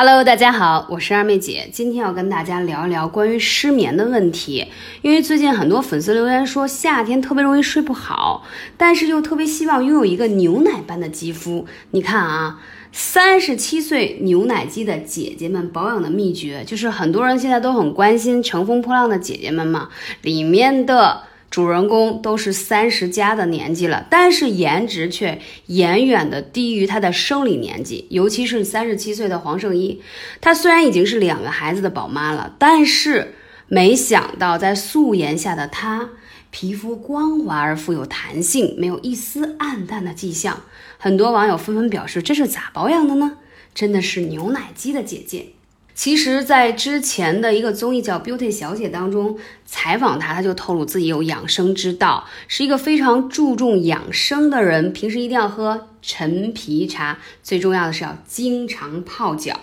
Hello，大家好，我是二妹姐，今天要跟大家聊一聊关于失眠的问题。因为最近很多粉丝留言说夏天特别容易睡不好，但是又特别希望拥有一个牛奶般的肌肤。你看啊，三十七岁牛奶肌的姐姐们保养的秘诀，就是很多人现在都很关心乘风破浪的姐姐们嘛，里面的。主人公都是三十加的年纪了，但是颜值却远远的低于他的生理年纪。尤其是三十七岁的黄圣依，她虽然已经是两个孩子的宝妈了，但是没想到在素颜下的她，皮肤光滑而富有弹性，没有一丝暗淡的迹象。很多网友纷纷表示：“这是咋保养的呢？真的是牛奶肌的姐姐。”其实，在之前的一个综艺叫《Beauty 小姐》当中采访她，她就透露自己有养生之道，是一个非常注重养生的人。平时一定要喝陈皮茶，最重要的是要经常泡脚。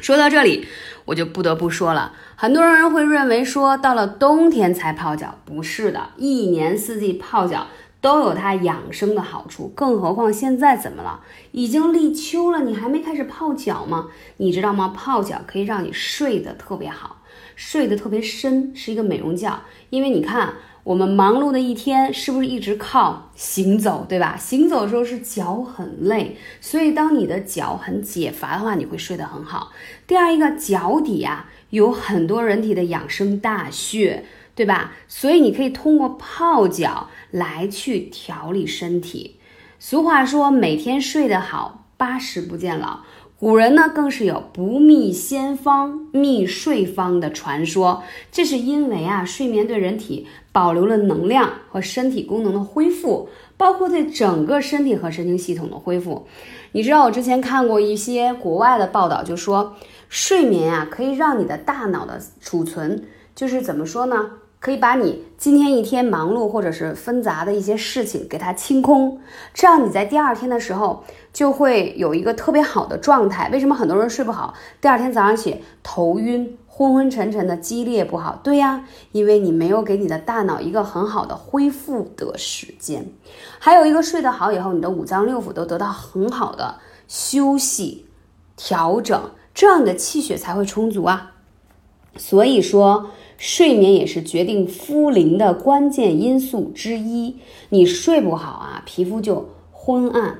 说到这里，我就不得不说了，很多人会认为说到了冬天才泡脚，不是的，一年四季泡脚。都有它养生的好处，更何况现在怎么了？已经立秋了，你还没开始泡脚吗？你知道吗？泡脚可以让你睡得特别好，睡得特别深，是一个美容觉。因为你看，我们忙碌的一天是不是一直靠行走，对吧？行走的时候是脚很累，所以当你的脚很解乏的话，你会睡得很好。第二一个，脚底啊有很多人体的养生大穴。对吧？所以你可以通过泡脚来去调理身体。俗话说，每天睡得好，八十不见老。古人呢，更是有不觅仙方，觅睡方的传说。这是因为啊，睡眠对人体保留了能量和身体功能的恢复，包括对整个身体和神经系统的恢复。你知道，我之前看过一些国外的报道，就说睡眠啊，可以让你的大脑的储存，就是怎么说呢？可以把你今天一天忙碌或者是纷杂的一些事情给它清空，这样你在第二天的时候就会有一个特别好的状态。为什么很多人睡不好，第二天早上起头晕、昏昏沉沉的，激烈不好？对呀，因为你没有给你的大脑一个很好的恢复的时间。还有一个睡得好以后，你的五脏六腑都得到很好的休息调整，这样你的气血才会充足啊。所以说。睡眠也是决定肤龄的关键因素之一。你睡不好啊，皮肤就昏暗，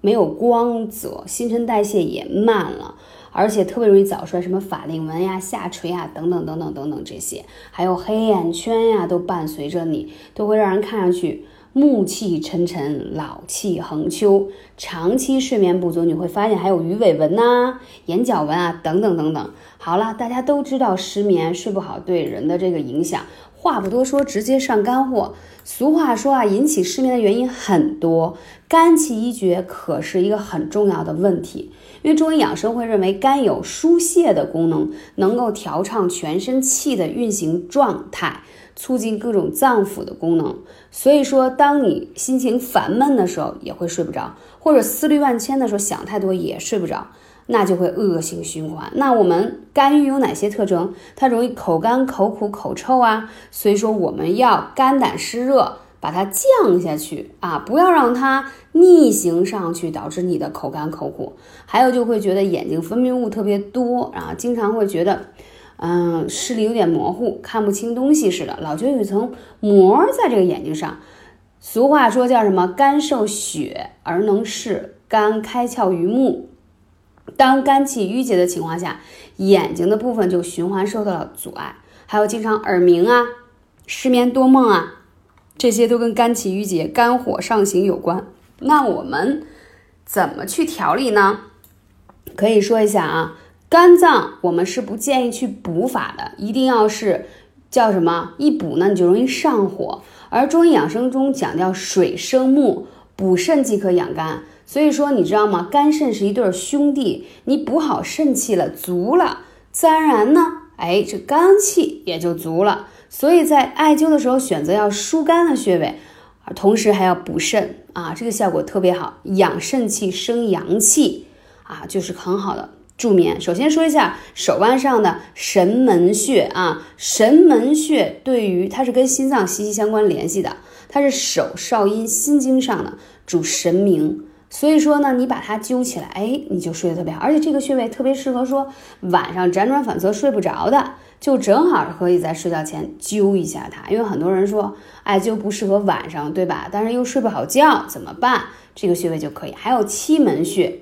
没有光泽，新陈代谢也慢了，而且特别容易早衰，什么法令纹呀、下垂啊等等等等等等这些，还有黑眼圈呀，都伴随着你，都会让人看上去。暮气沉沉，老气横秋，长期睡眠不足，你会发现还有鱼尾纹呐、眼角纹啊，等等等等。好了，大家都知道失眠睡不好对人的这个影响，话不多说，直接上干货。俗话说啊，引起失眠的原因很多，肝气一绝可是一个很重要的问题。因为中医养生会认为肝有疏泄的功能，能够调畅全身气的运行状态。促进各种脏腑的功能，所以说，当你心情烦闷的时候，也会睡不着；或者思虑万千的时候，想太多也睡不着，那就会恶性循环。那我们肝郁有哪些特征？它容易口干、口苦、口臭啊。所以说，我们要肝胆湿热，把它降下去啊，不要让它逆行上去，导致你的口干口苦。还有就会觉得眼睛分泌物特别多，然后经常会觉得。嗯，视力有点模糊，看不清东西似的，老觉得有一层膜在这个眼睛上。俗话说叫什么？肝受血而能视，肝开窍于目。当肝气郁结的情况下，眼睛的部分就循环受到了阻碍。还有经常耳鸣啊、失眠多梦啊，这些都跟肝气郁结、肝火上行有关。那我们怎么去调理呢？可以说一下啊。肝脏我们是不建议去补法的，一定要是叫什么一补呢，你就容易上火。而中医养生中讲叫水生木，补肾即可养肝。所以说你知道吗？肝肾是一对兄弟，你补好肾气了，足了，自然而然呢，哎，这肝气也就足了。所以在艾灸的时候选择要疏肝的穴位，同时还要补肾啊，这个效果特别好，养肾气生阳气啊，就是很好的。助眠，首先说一下手腕上的神门穴啊，神门穴对于它是跟心脏息息相关联系的，它是手少阴心经上的主神明，所以说呢，你把它揪起来，哎，你就睡得特别好。而且这个穴位特别适合说晚上辗转反侧睡不着的，就正好可以在睡觉前揪一下它。因为很多人说艾灸不适合晚上，对吧？但是又睡不好觉，怎么办？这个穴位就可以。还有七门穴。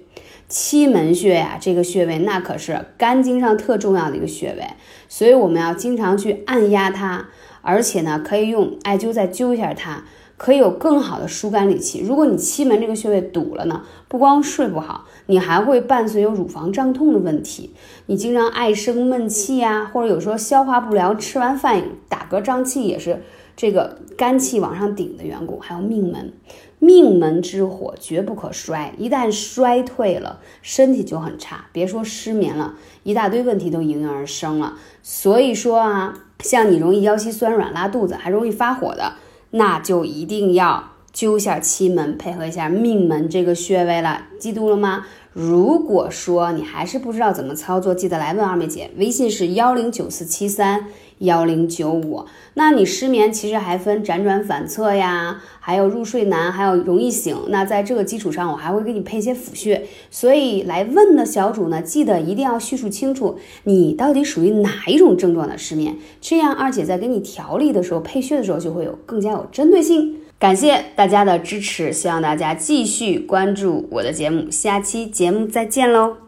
七门穴呀，这个穴位那可是肝经上特重要的一个穴位，所以我们要经常去按压它，而且呢，可以用艾灸再灸一下它，可以有更好的疏肝理气。如果你期门这个穴位堵了呢，不光睡不好，你还会伴随有乳房胀痛的问题，你经常爱生闷气呀，或者有时候消化不良，吃完饭打嗝胀气也是。这个肝气往上顶的缘故，还有命门，命门之火绝不可衰，一旦衰退了，身体就很差，别说失眠了，一大堆问题都迎刃而生了。所以说啊，像你容易腰膝酸软、拉肚子，还容易发火的，那就一定要揪下期门，配合一下命门这个穴位了，记住了吗？如果说你还是不知道怎么操作，记得来问二妹姐，微信是幺零九四七三幺零九五。那你失眠其实还分辗转反侧呀，还有入睡难，还有容易醒。那在这个基础上，我还会给你配一些辅穴。所以来问的小主呢，记得一定要叙述清楚你到底属于哪一种症状的失眠，这样二姐在给你调理的时候，配穴的时候就会有更加有针对性。感谢大家的支持，希望大家继续关注我的节目，下期节目再见喽。